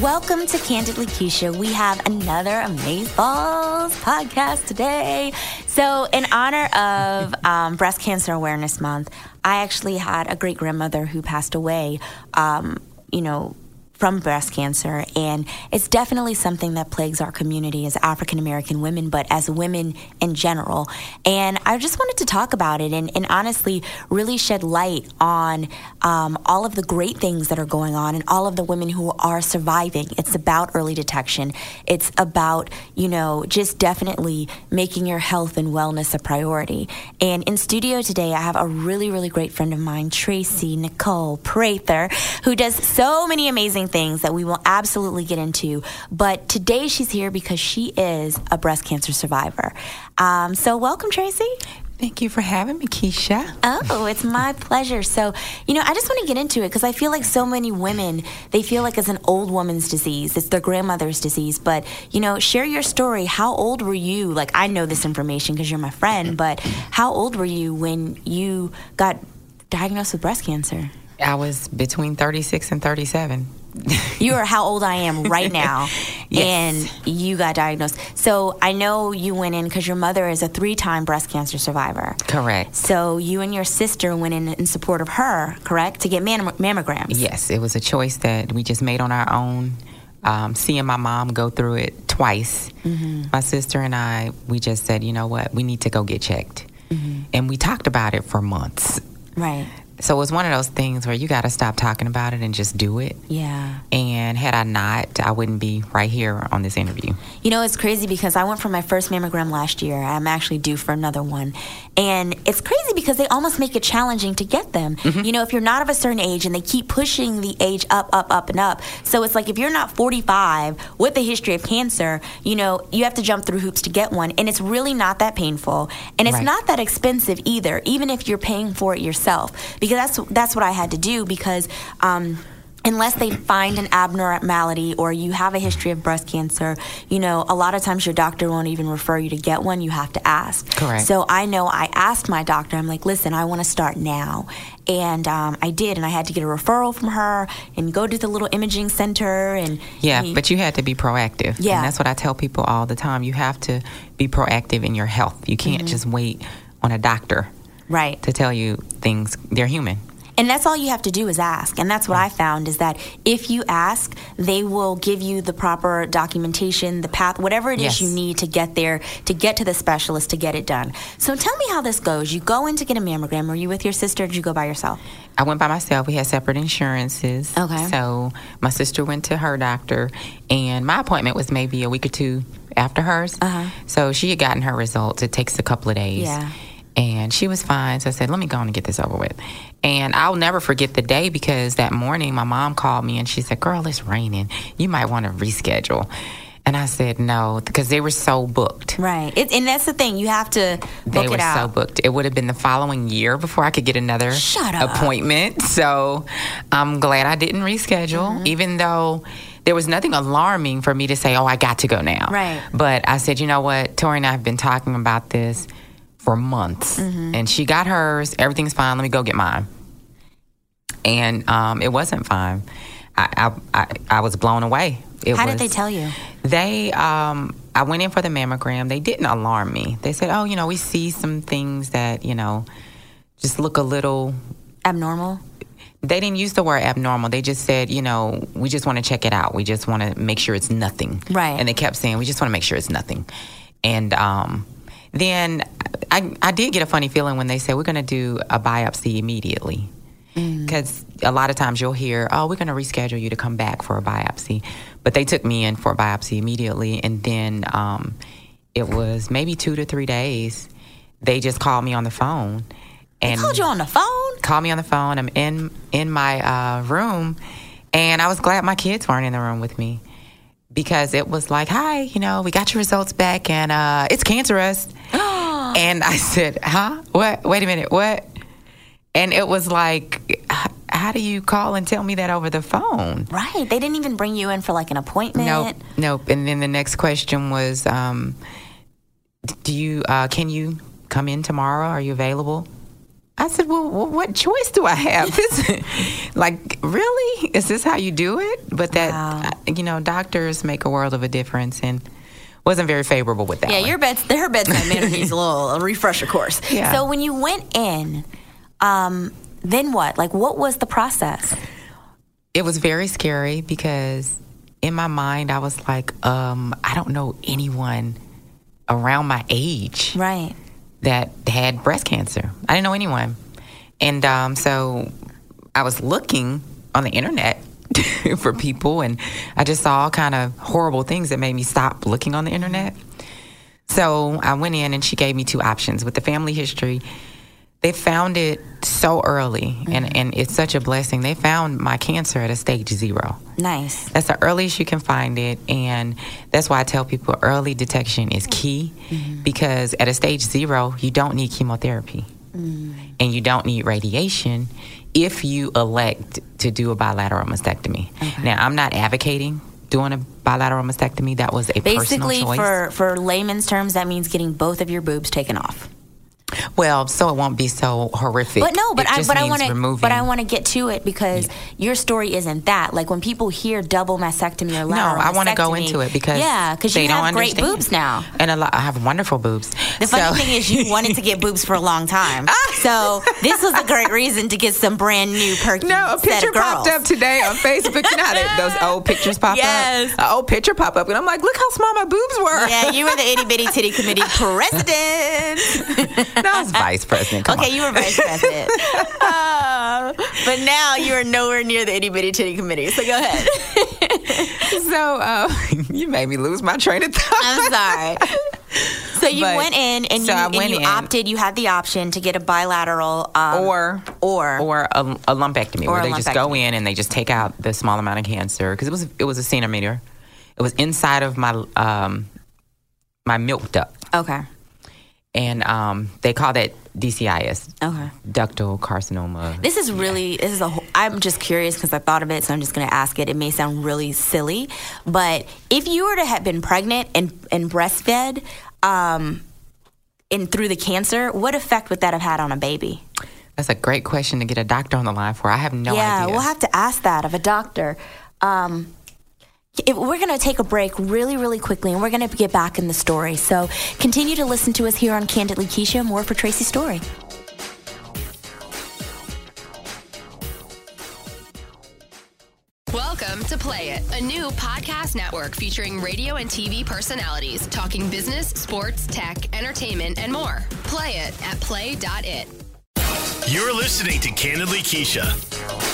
Welcome to Candidly Keisha. We have another Amazeballs podcast today. So, in honor of um, Breast Cancer Awareness Month, I actually had a great grandmother who passed away. Um, you know, from breast cancer. And it's definitely something that plagues our community as African American women, but as women in general. And I just wanted to talk about it and, and honestly really shed light on um, all of the great things that are going on and all of the women who are surviving. It's about early detection, it's about, you know, just definitely making your health and wellness a priority. And in studio today, I have a really, really great friend of mine, Tracy Nicole Prather, who does so many amazing things that we will absolutely get into. But today she's here because she is a breast cancer survivor. Um, so, welcome, Tracy. Thank you for having me, Keisha. Oh, it's my pleasure. So, you know, I just want to get into it because I feel like so many women, they feel like it's an old woman's disease. It's their grandmother's disease. But, you know, share your story. How old were you? Like, I know this information because you're my friend, but how old were you when you got diagnosed with breast cancer? I was between 36 and 37. You are how old I am right now, yes. and you got diagnosed. So I know you went in because your mother is a three-time breast cancer survivor. Correct. So you and your sister went in in support of her, correct, to get mam- mammograms. Yes, it was a choice that we just made on our own. Um, seeing my mom go through it twice, mm-hmm. my sister and I, we just said, you know what, we need to go get checked, mm-hmm. and we talked about it for months. Right. So it was one of those things where you got to stop talking about it and just do it. Yeah. And had I not, I wouldn't be right here on this interview. You know, it's crazy because I went for my first mammogram last year. I'm actually due for another one. And it's crazy because they almost make it challenging to get them. Mm-hmm. You know, if you're not of a certain age and they keep pushing the age up, up, up, and up. So it's like if you're not 45 with a history of cancer, you know, you have to jump through hoops to get one. And it's really not that painful. And it's Right. not that expensive either, even if you're paying for it yourself. Because that's that's what I had to do because um, unless they find an abnormality or you have a history of breast cancer, you know, a lot of times your doctor won't even refer you to get one. You have to ask. Correct. So I know I asked my doctor, I'm like, listen, I want to start now. And um, I did, and I had to get a referral from her and go to the little imaging center. And Yeah, but you had to be proactive. Yeah. And that's what I tell people all the time. You have to be proactive in your health. You can't just wait on a doctor right. to tell you things. They're human. And that's all you have to do is ask. And that's what I found is that if you ask, they will give you the proper documentation, the path, whatever it is Yes. you need to get there, to get to the specialist to get it done. So tell me how this goes. You go in to get a mammogram. Were you with your sister or did you go by yourself? I went by myself. We had separate insurances. Okay. So my sister went to her doctor, and my appointment was maybe a week or two after hers. Uh-huh. So she had gotten her results. It takes a couple of days. Yeah. And she was fine. So I said, let me go on and get this over with. And I'll never forget the day because that morning my mom called me and she said, Girl, it's raining. You might want to reschedule. And I said, No, because they were so booked. Right. It, and that's the thing. You have to book They it were so booked. It would have been the following year before I could get another Shut up. appointment. So I'm glad I didn't reschedule, Mm-hmm. even though there was nothing alarming for me to say, oh, I got to go now. Right. But I said, you know what? Tori and I have been talking about this for months. Mm-hmm. And she got hers. Everything's fine. Let me go get mine. And um, it wasn't fine. I, I, I, I was blown away. It How was, did they tell you? they, um, I went in for the mammogram. They didn't alarm me. They said, "Oh, you know, we see some things that you know, just look a little Abnormal? They didn't use the word abnormal. They just said, you know, we just want to check it out. We just want to make sure it's nothing. Right. And they kept saying, we just want to make sure it's nothing. And um, then I, I did get a funny feeling when they said, we're going to do a biopsy immediately. Because a lot of times you'll hear, oh, we're going to reschedule you to come back for a biopsy. But they took me in for a biopsy immediately. And then um, it was maybe two to three days. They just called me on the phone. And Called you on the phone? called me on the phone. I'm in in my uh, room, and I was glad my kids weren't in the room with me because it was like, "Hi, you know, we got your results back, and uh, it's cancerous." and I said, "Huh? What? Wait a minute, what?" And it was like, "How do you call and tell me that over the phone?" Right. They didn't even bring you in for like an appointment. Nope, nope. And then the next question was, um, "Do you? Uh, can you come in tomorrow? Are you available?" I said, "Well, what choice do I have? Like, really? Is this how you do it?" But that, Wow. uh, you know, doctors make a world of a difference, and wasn't very favorable with that. Yeah, one. your bed, her bedside manner needs a little a refresher course. Yeah. So when you went in, um, then what? Like, what was the process? it was very scary because in my mind I was like, um, I don't know anyone around my age. Right. that had breast cancer. I didn't know anyone. And um, so I was looking on the internet for people, and I just saw all kind of horrible things that made me stop looking on the internet. So I went in, and she gave me two options. With the family history, they found it so early, and, mm-hmm. and it's such a blessing. They found my cancer at a stage zero. Nice. That's the earliest you can find it, and that's why I tell people early detection is key mm-hmm. because at a stage zero, you don't need chemotherapy mm-hmm. and you don't need radiation if you elect to do a bilateral mastectomy. Now, I'm not advocating doing a bilateral mastectomy. That was a Basically, personal choice. for for layman's terms, that means getting both of your boobs taken off. Well, so it won't be so horrific. But no, but I but I want to but I want to get to it because your story isn't that. Like when people hear double mastectomy or No, I want to go into it because yeah, because you don't have great understand. boobs now. and a lot. I have wonderful boobs. The funny So- thing is, you wanted to get boobs for a long time, so this was a great reason to get some brand new perky No, a picture popped up today on Facebook. You know how those old pictures pop Yes. up? An old picture pop up, and I'm like, look how small my boobs were. Yeah, you were the itty bitty titty committee president. I was vice president. Come Okay, on. you were vice president. Uh, but now you are nowhere near the itty bitty titty committee. So go ahead. So uh, you made me lose my train of thought. I'm sorry. So you But- went in and so you, and you in. opted. You had the option to get a bilateral um, or or or a, a lumpectomy, Or where a they just go in and they just take out the small amount of cancer because it was it was a centimeter. It was inside of my um, my milk duct, okay, and um, they call that DCIS, okay. ductal carcinoma. This is really this is a. whole- I'm just curious because I thought of it, so I'm just going to ask it. It may sound really silly, but if you were to have been pregnant and and breastfed, um, and through the cancer, what effect would that have had on a baby? That's a great question to get a doctor on the line for. I have no yeah, idea. we'll have to ask that of a doctor. Um, if we're going to take a break really, really quickly, and we're going to get back in the story. So continue to listen to us here on Candidly Keisha. More for Tracy's story. Welcome to Play It, a new podcast network featuring radio and TV personalities talking business, sports, tech, entertainment, and more. Play it at play.it. You're listening to Candidly Keisha.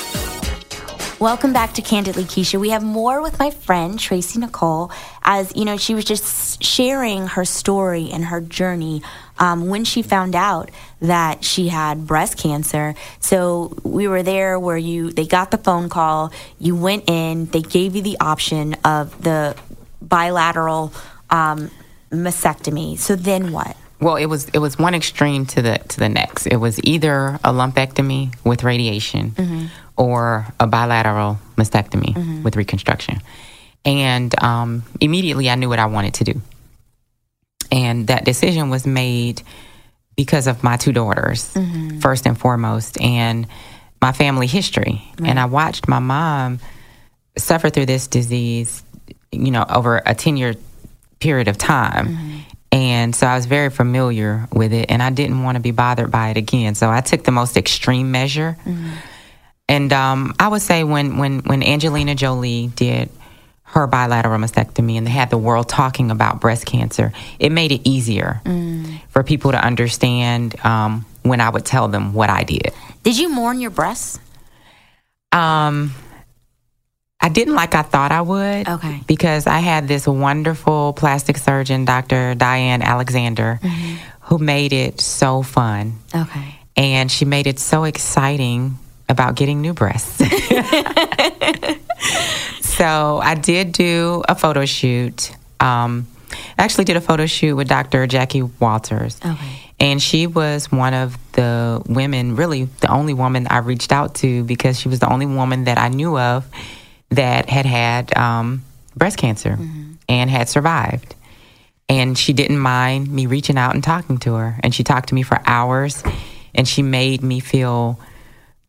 Welcome back to Candidly Keisha. We have more with my friend Tracy Nicole. As you know, she was just sharing her story and her journey um, when she found out that she had breast cancer. So we were there where you they got the phone call. You went in. They gave you the option of the bilateral um, mastectomy. So then what? Well, it was it was one extreme to the to the next. It was either a lumpectomy with radiation or a bilateral mastectomy mm-hmm. with reconstruction. And um, immediately, I knew what I wanted to do. And that decision was made because of my two daughters, mm-hmm. first and foremost, and my family history. And I watched my mom suffer through this disease, you know, over a 10 year period of time. Mm-hmm. And so I was very familiar with it and I didn't want to be bothered by it again. So I took the most extreme measure. And um, I would say when when when Angelina Jolie did her bilateral mastectomy and they had the world talking about breast cancer, it made it easier for people to understand um, when I would tell them what I did. Did you mourn your breasts? Um, I didn't like I thought I would. Okay. Because I had this wonderful plastic surgeon, Dr. Diane Alexander, who made it so fun. Okay. And she made it so exciting about getting new breasts. so I did do a photo shoot. Um, I actually did a photo shoot with Dr. Jackie Walters. Okay. And she was one of the women, really the only woman I reached out to because she was the only woman that I knew of that had had um, breast cancer and had survived. And she didn't mind me reaching out and talking to her. And she talked to me for hours and she made me feel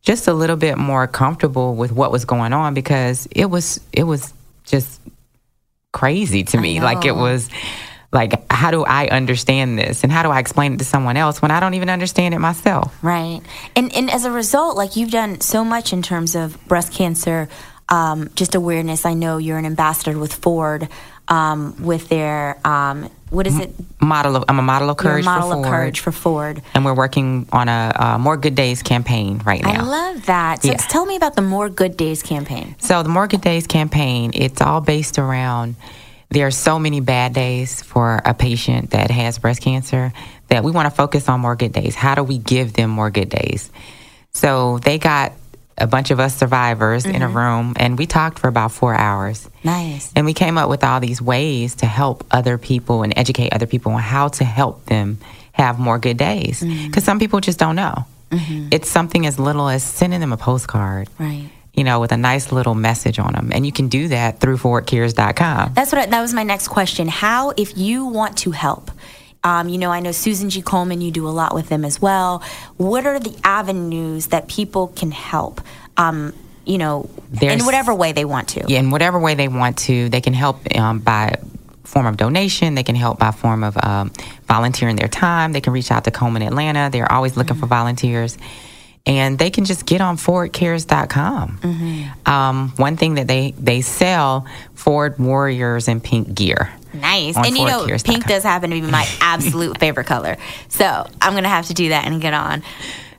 just a little bit more comfortable with what was going on because it was it was just crazy to me. Like it was like how do I understand this and how do I explain it to someone else when I don't even understand it myself? Right. And and as a result, like you've done so much in terms of breast cancer, um, just awareness. I know you're an ambassador with Ford, um, with their um, what is it? Model of I'm a model of courage model for of Ford, courage for Ford. and we're working on a, uh More Good Days campaign right now. I love that. So Yeah. tell me about the More Good Days campaign. So the More Good Days campaign, it's all based around there are so many bad days for a patient that has breast cancer that we want to focus on more good days. How do we give them more good days? So they got a bunch of us survivors in a mm-hmm. room and we talked for about four hours. Nice. And we came up with all these ways to help other people and educate other people on how to help them have more good days. Mm-hmm. Because some people just don't know. Mm-hmm. It's something as little as sending them a postcard Right. you know, with a nice little message on them. And you can do that through fordcares.com. That's what I, that was my next question. How, if you want to help, um, you know, I know Susan G. Komen, you do a lot with them as well. What are the avenues that people can help? Um, you know, in whatever way they want to. Yeah, in whatever way they want to, they can help um, by form of donation. They can help by form of um, volunteering their time. They can reach out to Komen Atlanta. They're always looking for volunteers. And they can just get on fordcares.com. Um, one thing that they, they sell Ford Warriors in pink gear. Nice. and you know, pink does happen to be my absolute favorite color. So I'm going to have to do that and get on.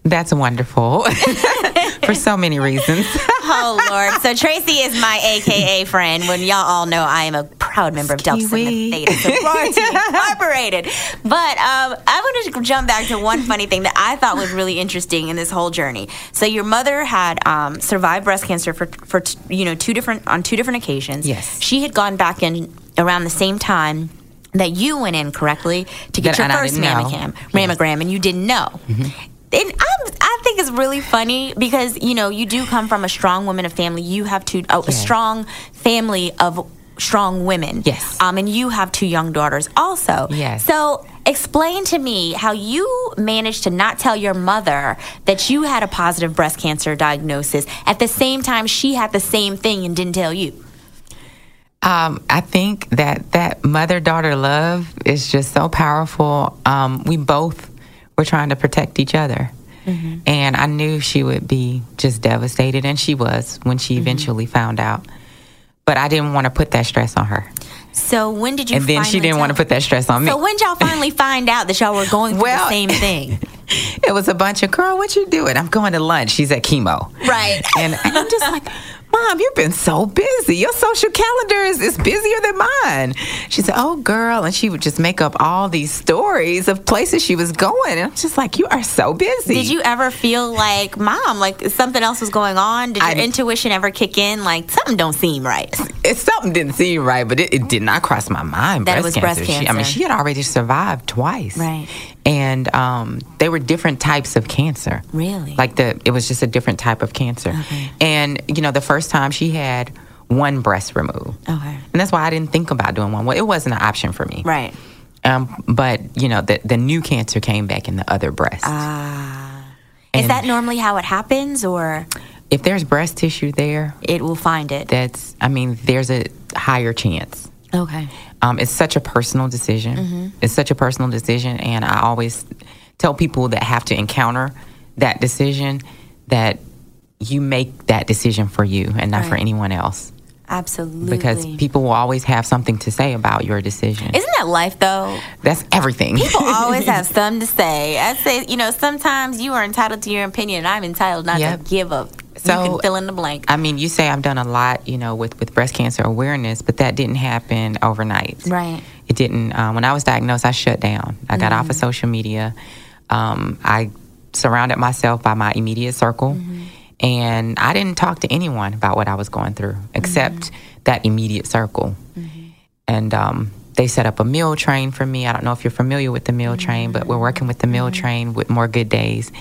That's wonderful for so many reasons. Oh, Lord. So Tracy is my AKA friend when y'all all know I am a proud member of Delta. Theta Sorority Incorporated. But um, I want to jump back to one funny thing that I thought was really interesting in this whole journey. So your mother had um, survived breast cancer for, for t- you know, two different on two different occasions. Yes. She had gone back in around the same time that you went in correctly to get That- your first mammogram, mammogram, and you didn't know. And I'm, I think it's really funny because you know you do come from a strong woman of family. You have two a, a strong family of strong women. Yes. Um, and you have two young daughters also. Yes. So explain to me how you managed to not tell your mother that you had a positive breast cancer diagnosis at the same time she had the same thing and didn't tell you. Um, I think that that mother daughter love is just so powerful. Um, we both were trying to protect each other. And I knew she would be just devastated, and she was when she eventually found out. But I didn't want to put that stress on her. So when did you? And then she didn't want to put that stress on me. So when did y'all finally find out that y'all were going through Well- the same thing? it was a bunch of, girl, what you doing? I'm going to lunch. She's at chemo. Right. And I'm just like, Mom, you've been so busy. Your social calendar is, is busier than mine. She said, Oh, girl. And she would just make up all these stories of places she was going. And I'm just like, You are so busy. Did you ever feel like, mom, like something else was going on? Did your I- intuition ever kick in? Like something don't seem right. It, something didn't seem right, but it, it did not cross my mind. That it was breast She, I mean, she had already survived twice. Right. And um, they were different types of cancer. Really? Like the, it was just a different type of cancer. Okay. And, you know, the first time she had one breast removed. Okay. And that's why I didn't think about doing one. Well, it wasn't an option for me. Right. Um, but, you know, the, the new cancer came back in the other breast. Ah. Is that normally how it happens, or if there's breast tissue there, it will find it? that's, I mean, there's a higher chance. Okay. Um, it's such a personal decision. It's such a personal decision, and I always tell people that have to encounter that decision that you make that decision for you and not for anyone else. Absolutely. Because people will always have something to say about your decision. Isn't that life though? That's everything. People always have something to say. I say, you know, sometimes you are entitled to your opinion, and I'm entitled not Yep. to give a. So, you can fill in the blank. I mean, you say I've done a lot, you know, with, with breast cancer awareness, but that didn't happen overnight. Right. It didn't. Um, when I was diagnosed, I shut down. I got Mm-hmm. off of social media. Um, I surrounded myself by my immediate circle, Mm-hmm. and I didn't talk to anyone about what I was going through except Mm-hmm. that immediate circle. And um, they set up a meal train for me. I don't know if you're familiar with the meal train, but we're working with the meal Mm-hmm. train with more good days.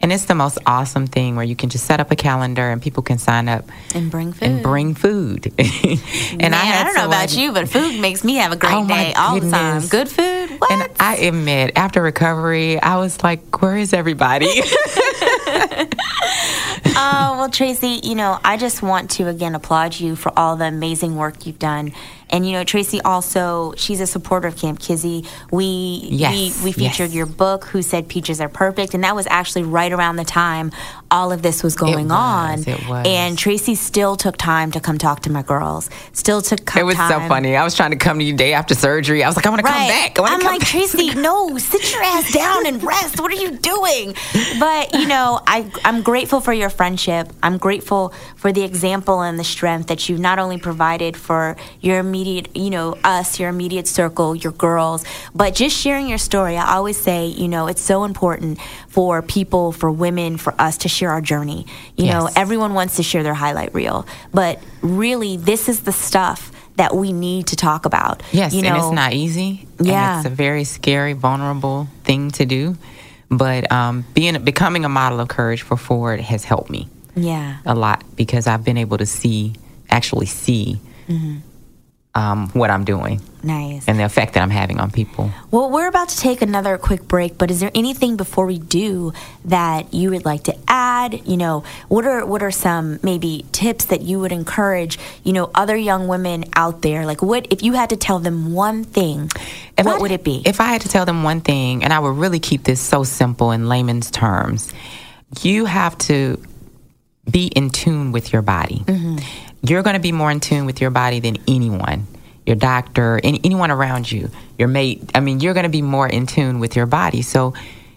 And it's the most awesome thing where you can just set up a calendar and people can sign up And bring food. and bring food. and Man, I, had don't know about you, but food makes me have a great Oh, day all the time. Good food. What? And I admit, after recovery, I was like, "Where is everybody?" Oh, well, Tracy, you know, I just want to again applaud you for all the amazing work you've done. And, you know, Tracy also, she's a supporter of Camp Kizzy. We, Yes, we, we featured yes. your book, Who Said Peaches Are Perfect. And that was actually right around the time all of this was going was, on. it was. And Tracy still took time to come talk to my girls. Still took co- it was so funny. I was trying to come to you day after surgery. I was like, "I want to come back. I i'm come like, back." Tracy, no, sit your ass down and rest. What are you doing? But, you know, I, I'm grateful for your friendship. I'm grateful for the example and the strength that you've not only provided for your immediate, you know, us, your immediate circle, your girls, but just sharing your story. I always say, you know, it's so important for people, for women, for us to share our journey. You know, everyone wants to share their highlight reel, but really, this is the stuff that we need to talk about. Yes, you know, and it's not easy. and Yeah. it's a very scary, vulnerable thing to do. But um, being becoming a model of courage for Ford has helped me Yeah. a lot because I've been able to see, actually see, Mm-hmm. Um, what I'm doing Nice. and the effect that I'm having on people. Well, we're about to take another quick break, but is there anything before we do that you would like to add? You know, what are what are some maybe tips that you would encourage, you know, other young women out there? Like what if you had to tell them one thing, If what I- would it be? If I had to tell them one thing, and I would really keep this so simple in layman's terms, you have to be in tune with your body. Mm-hmm. You're going to be more in tune with your body than anyone. Your doctor, any, anyone around you, your mate. I mean, you're going to be more in tune with your body. So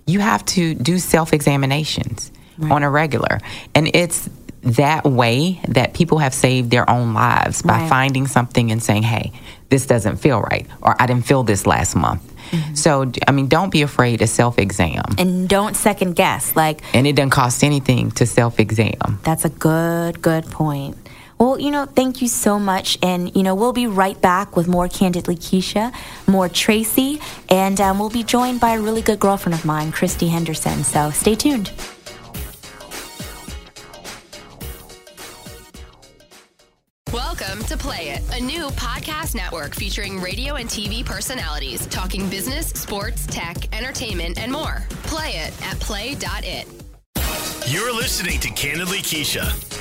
you have to do self examinations on a regular. And it's that way that people have saved their own lives by Right. finding something and saying, hey, this doesn't feel right, or I didn't feel this last month. Mm-hmm. So, I mean, don't be afraid to self exam. and don't second guess. Like And it doesn't cost anything to self exam. That's a good, good point. Well, you know, thank you so much. And, you know, we'll be right back with more Candidly Keisha, more Tracy, and um, we'll be joined by a really good girlfriend of mine, Christy Henderson. So stay tuned. Welcome to Play It, a new podcast network featuring radio and TV personalities talking business, sports, tech, entertainment, and more. Play it at play.it. You're listening to Candidly Keisha.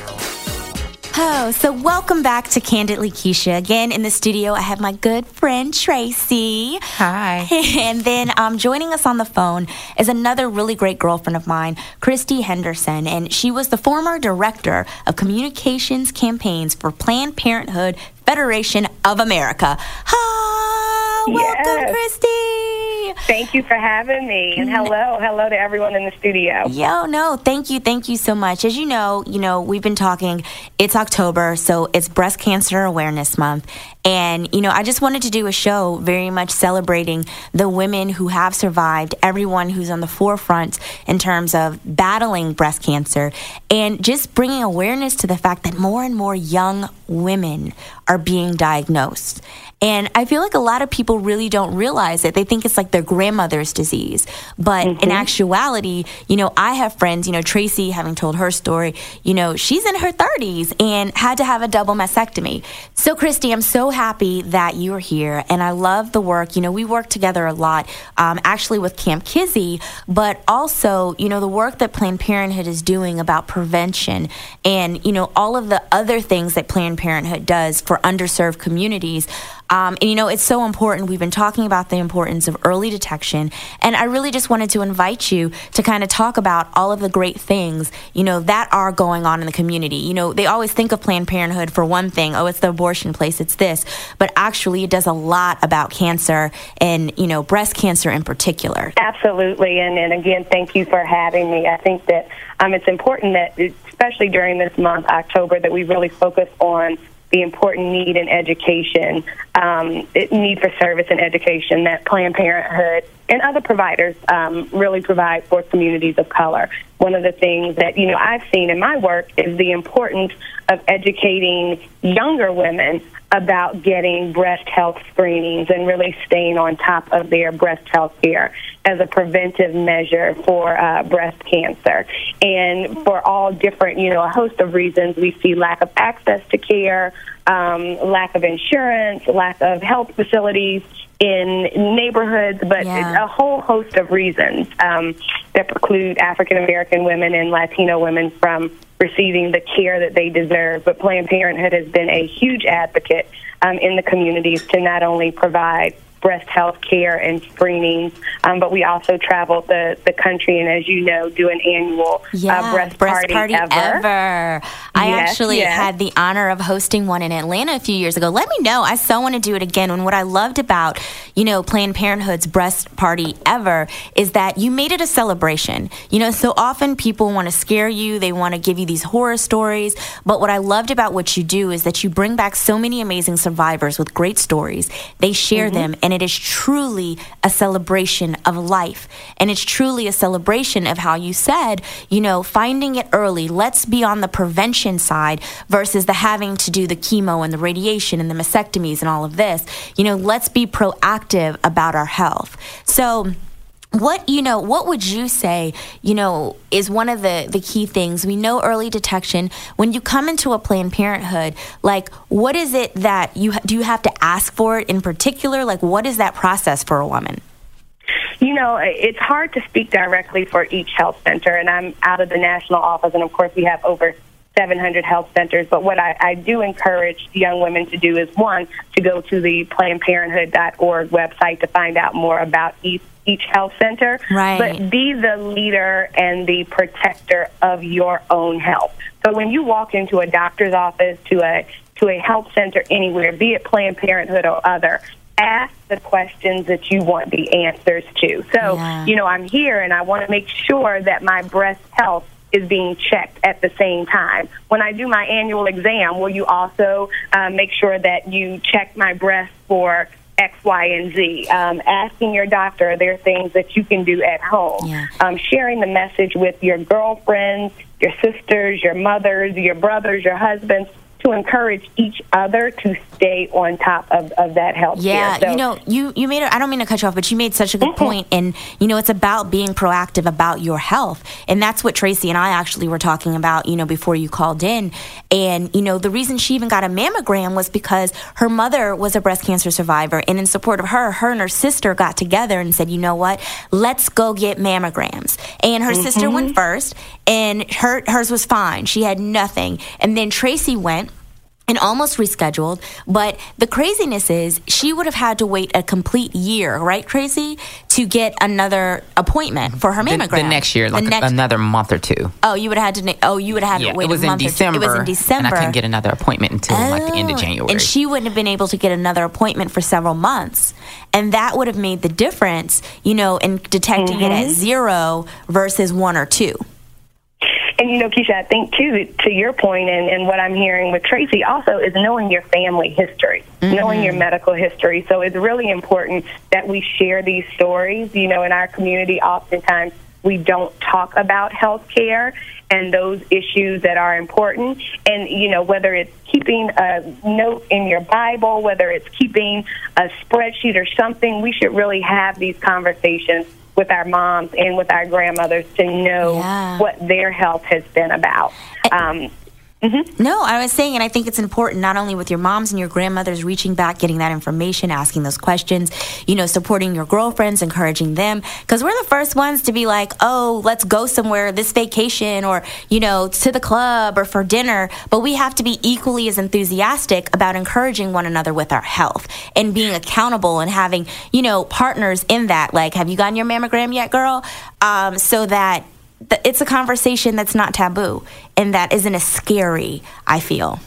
Oh, so welcome back to Candidly Keisha. Again, in the studio, I have my good friend Tracy. Hi. And then um, joining us on the phone is another really great girlfriend of mine, Christy Henderson. And she was the former director of communications campaigns for Planned Parenthood Federation of America. Hi, welcome, Yes. Christy. Thank you for having me. And mm-hmm. hello, hello to everyone in the studio. Yo, no, thank you, thank you so much. As you know, you know, we've been talking. It's October, so it's Breast Cancer Awareness Month, and you know, I just wanted to do a show very much celebrating the women who have survived, everyone who's on the forefront in terms of battling breast cancer, and just bringing awareness to the fact that more and more young women are being diagnosed. And I feel like a lot of people really don't realize it. They think it's like their grandmother's disease. But in actuality, you know, I have friends, you know, Tracy, having told her story, you know, she's in her 30s and had to have a double mastectomy. So, Christy, I'm so happy that you're here. And I love the work. You know, we work together a lot, um, actually with Camp Kizzy, but also, you know, the work that Planned Parenthood is doing about prevention and, you know, all of the other things that Planned Parenthood does for underserved communities. Um, and you know, it's so important. We've been talking about the importance of early detection. And I really just wanted to invite you to kind of talk about all of the great things, you know, that are going on in the community. You know, they always think of Planned Parenthood for one thing oh, it's the abortion place, it's this. But actually, it does a lot about cancer and, you know, breast cancer in particular. Absolutely. And, and again, thank you for having me. I think that um, it's important that, especially during this month, October, that we really focus on the important need in education, um, need for service in education that Planned Parenthood and other providers um, really provide for communities of color. One of the things that you know I've seen in my work is the importance of educating younger women about getting breast health screenings and really staying on top of their breast health care as a preventive measure for uh, breast cancer. And for all different, you know, a host of reasons, we see lack of access to care, um, lack of insurance, lack of health facilities in neighborhoods, but yeah. a whole host of reasons um, that preclude African American women and Latino women from receiving the care that they deserve. But Planned Parenthood has been a huge advocate um, in the communities to not only provide breast health care and screenings. Um, but we also traveled the, the country and, as you know, do an annual uh, yeah, uh, breast, breast party, party ever. ever. I yes, actually yes. had the honor of hosting one in Atlanta a few years ago. Let me know. I so want to do it again. And what I loved about, you know, Planned Parenthood's breast party ever is that you made it a celebration. You know, so often people want to scare you, they want to give you these horror stories. But what I loved about what you do is that you bring back so many amazing survivors with great stories. They share mm-hmm. them, and it is truly a celebration of life. And it's truly a celebration of how you said, you know, finding it early. Let's be on the prevention side versus the having to do the chemo and the radiation and the mastectomies and all of this. You know, let's be proactive about our health. So, what you know what would you say you know is one of the the key things? We know early detection. When you come into a planned parenthood like what is it that you do you have to ask for it in particular? Like what is that process for a woman? You know, it's hard to speak directly for each health center, and I'm out of the national office, and of course, we have over 700 health centers. But what I, I do encourage young women to do is one, to go to the PlannedParenthood.org website to find out more about each each health center, right. but be the leader and the protector of your own health. So when you walk into a doctor's office, to a to a health center anywhere, be it Planned Parenthood or other, ask the questions that you want the answers to. So, yeah. you know, I'm here and I want to make sure that my breast health is being checked at the same time. When I do my annual exam, will you also uh, make sure that you check my breast for X, Y, and Z. Um, asking your doctor, are there things that you can do at home? Yeah. Um, sharing the message with your girlfriends, your sisters, your mothers, your brothers, your husbands, to encourage each other to stay on top of, of that health yeah. So, you know you you made it i don't mean to cut you off but you made such a good mm-hmm. point and you know it's about being proactive about your health and that's what tracy and i actually were talking about you know before you called in and you know the reason she even got a mammogram was because her mother was a breast cancer survivor and in support of her her and her sister got together and said you know what let's go get mammograms and her mm-hmm. sister went first and her hers was fine she had nothing and then tracy went and almost rescheduled. But the craziness is she would have had to wait a complete year, right, Tracy, to get another appointment for her mammogram. The, the next year, like next, another month or two. Oh, you would have had to. Oh, you would have had yeah, to wait. It was a in month December. It was in December, and I couldn't get another appointment until oh, like the end of January. And she wouldn't have been able to get another appointment for several months, and that would have made the difference, you know, in detecting mm-hmm. it at mm-hmm. zero versus one or two. And you know, Keisha, I think too, to your point, and, and what I'm hearing with Tracy also is knowing your family history, mm-hmm. knowing your medical history. So it's really important that we share these stories. You know, in our community, oftentimes we don't talk about health care and those issues that are important. And, you know, whether it's keeping a note in your Bible, whether it's keeping a spreadsheet or something, we should really have these conversations with our moms and with our grandmothers to know yeah. what their health has been about. Um, Mm-hmm. No, I was saying, and I think it's important not only with your moms and your grandmothers reaching back, getting that information, asking those questions, you know, supporting your girlfriends, encouraging them, because we're the first ones to be like, oh, let's go somewhere this vacation or, you know, to the club or for dinner. But we have to be equally as enthusiastic about encouraging one another with our health and being accountable and having, you know, partners in that. Like, have you gotten your mammogram yet, girl? Um, so that it's a conversation that's not taboo and that isn't as scary, I feel.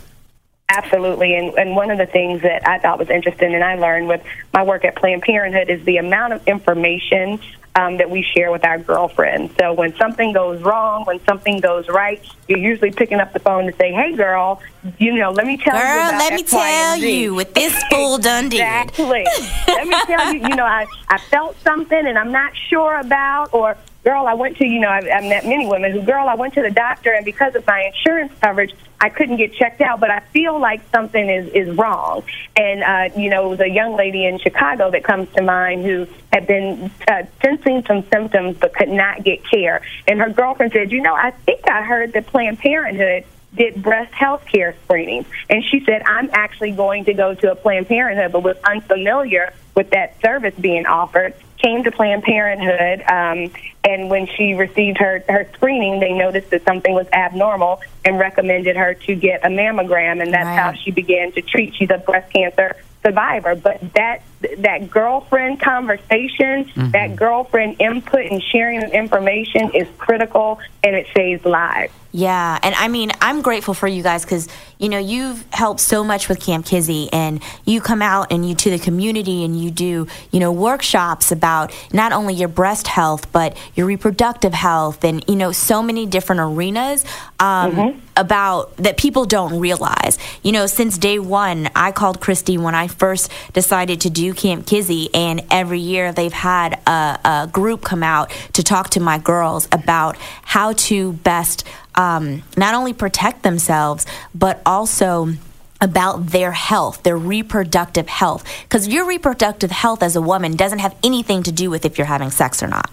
Absolutely. And, and one of the things that I thought was interesting and I learned with my work at Planned Parenthood is the amount of information um, that we share with our girlfriends. So when something goes wrong, when something goes right, you're usually picking up the phone to say, "Hey, girl, you know, let me tell girl, you." Girl, let me tell you what this fool done did. Exactly. let me tell you. You know, I I felt something and I'm not sure about, or girl, I went to, you know, I've, I've met many women who, girl, I went to the doctor, and because of my insurance coverage, I couldn't get checked out, but I feel like something is is wrong. And uh, you know, the young lady in Chicago that comes to mind who had been uh, sensing some symptoms but could not get care, and her girlfriend said, "You know, I think I heard that Planned Parenthood." did breast health care screenings. And she said, I'm actually going to go to a Planned Parenthood, but was unfamiliar with that service being offered came to Planned Parenthood, um, and when she received her, her screening, they noticed that something was abnormal and recommended her to get a mammogram, and that's right. how she began to treat. She's a breast cancer survivor, but that that girlfriend conversation, mm-hmm. that girlfriend input and sharing of information is critical, and it saves lives. Yeah, and I mean, I'm grateful for you guys because you know you've helped so much with Camp Kizzy, and you come out and you to the community and you do you know workshops about not only your breast health but your reproductive health, and you know so many different arenas um, mm-hmm. about that people don't realize. You know, since day one, I called Christy when I first decided to do Camp Kizzy, and every year they've had a, a group come out to talk to my girls about how to best um, not only protect themselves, but also about their health, their reproductive health. Because your reproductive health as a woman doesn't have anything to do with if you're having sex or not.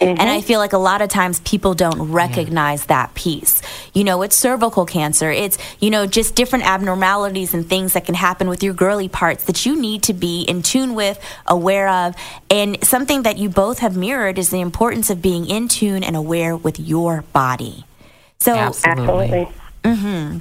Mm-hmm. And I feel like a lot of times people don't recognize yeah. that piece. You know, it's cervical cancer. It's, you know, just different abnormalities and things that can happen with your girly parts that you need to be in tune with, aware of. And something that you both have mirrored is the importance of being in tune and aware with your body. So absolutely. Mm-hmm.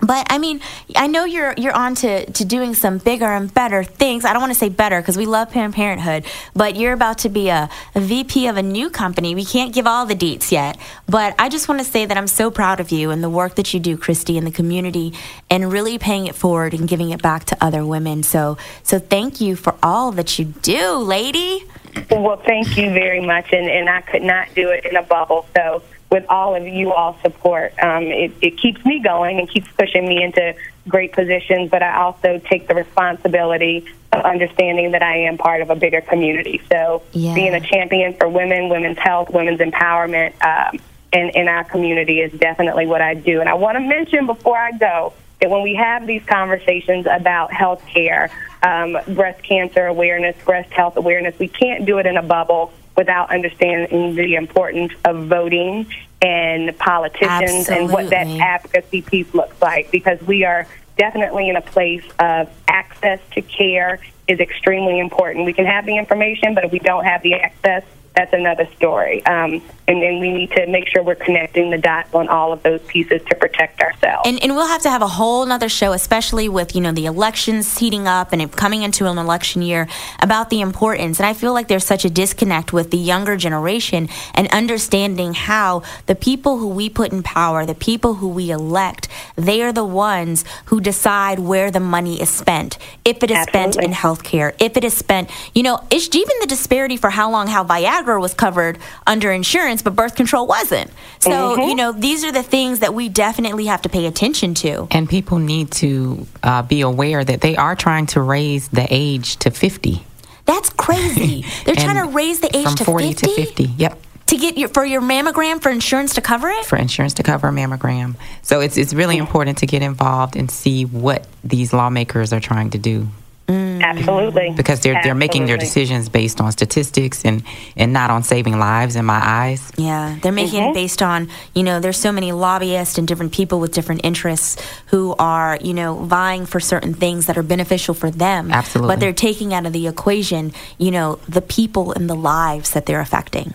But I mean, I know you're you're on to, to doing some bigger and better things. I don't want to say better because we love Planned Parenthood, but you're about to be a, a, VP of a new company. We can't give all the deets yet, but I just want to say that I'm so proud of you and the work that you do, Christy, in the community, and really paying it forward and giving it back to other women. So so thank you for all that you do, lady. Well, thank you very much, and and I could not do it in a bubble. So with all of you all support. Um, it, it keeps me going and keeps pushing me into great positions, but I also take the responsibility of understanding that I am part of a bigger community. So yeah. being a champion for women, women's health, women's empowerment um, in, in our community is definitely what I do. And I want to mention before I go that when we have these conversations about health care, um, breast cancer awareness, breast health awareness, we can't do it in a bubble without understanding the importance of voting and politicians Absolutely. and what that advocacy piece looks like because we are definitely in a place of access to care is extremely important. We can have the information, but if we don't have the access, that's another story. Um, and then we need to make sure we're connecting the dots on all of those pieces to protect ourselves. And, and we'll have to have a whole other show, especially with you know the elections heating up and coming into an election year, about the importance. And I feel like there's such a disconnect with the younger generation and understanding how the people who we put in power, the people who we elect, they are the ones who decide where the money is spent. If it is Absolutely. spent in healthcare, if it is spent, you know, it's even the disparity for how long how Viagra was covered under insurance but birth control wasn't. So, mm-hmm. you know, these are the things that we definitely have to pay attention to. And people need to uh, be aware that they are trying to raise the age to 50. That's crazy. They're trying to raise the age from to 40 50? to 50. Yep to get your for your mammogram for insurance to cover it for insurance to cover a mammogram so it's it's really important to get involved and see what these lawmakers are trying to do Absolutely. because they're they're making their decisions based on statistics and and not on saving lives in my eyes. Yeah, they're making Mm-hmm. it based on, you know, there's so many lobbyists and different people with different interests who are, you know, vying for certain things that are beneficial for them. Absolutely. But they're taking out of the equation, you know, the people and the lives that they're affecting.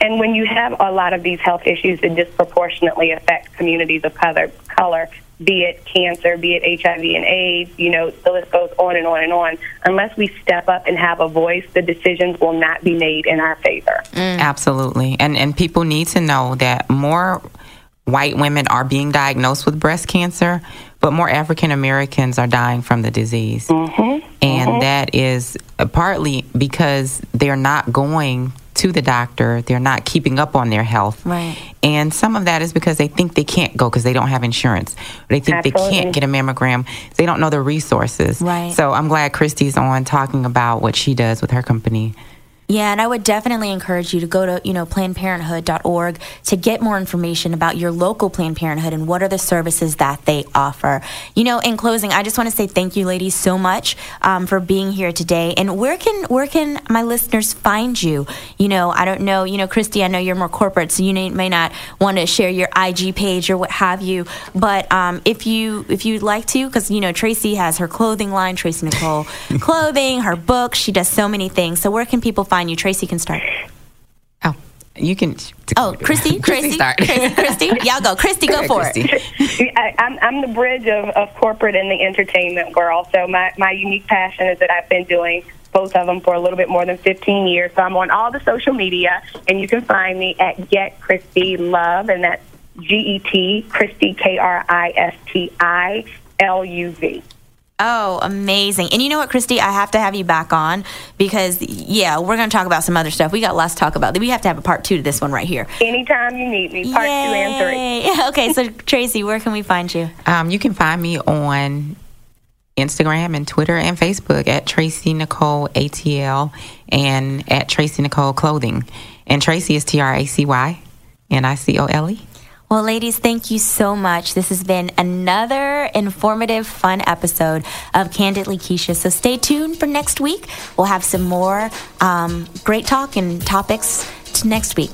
And when you have a lot of these health issues that disproportionately affect communities of color, color, be it cancer, be it HIV and AIDS, you know, the list goes on and on and on. Unless we step up and have a voice, the decisions will not be made in our favor. Mm. Absolutely. And and people need to know that more white women are being diagnosed with breast cancer, but more African Americans are dying from the disease. Mm-hmm. And mm-hmm. that is uh, partly because they're not going to the doctor, they're not keeping up on their health. Right. And some of that is because they think they can't go because they don't have insurance. They think they can't get a mammogram. They don't know the resources. Right. So I'm glad Kristi's on talking about what she does with her company. Yeah, and I would definitely encourage you to go to, you know, plannedparenthood.org to get more information about your local Planned Parenthood and what are the services that they offer. You know, in closing, I just want to say thank you, ladies, so much um, for being here today. And where can where can my listeners find you? You know, I don't know. You know, Kristi, I know you're more corporate, so you may, may not want to share your IG page or what have you. But um, if you if you'd like to, because you know Tracy has her clothing line, Tracy Nicole Clothing, her book, She does so many things. So where can people find you? Tracy can start. Oh, you can. Oh, Kristi, Tracy, start. Tracy, Kristi, y'all go. Kristi, go for it. Kristi. I, I'm, I'm the bridge of, of corporate and the entertainment world. So my, my unique passion is that I've been doing both of them for a little bit more than 15 years. So I'm on all the social media, and you can find me at Get Kristi Luv, and that's G E T Kristi K R I S T I L U V. Oh, amazing. And you know what, Kristi? I have to have you back on because, yeah, we're going to talk about some other stuff. We got less to talk about. We have to have a part two to this one right here. Anytime you need me, part two and three. Okay, so Tracy, where can we find you? Um, you can find me on Instagram and Twitter and Facebook at Tracy Nicole ATL and at Tracy Nicole Clothing. And Tracy is T R A C Y N I C O L E. Well, ladies, thank you so much. This has been another informative, fun episode of Candidly Keshia. So stay tuned for next week. We'll have some more um, great talk and topics to next week.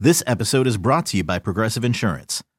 This episode is brought to you by Progressive Insurance.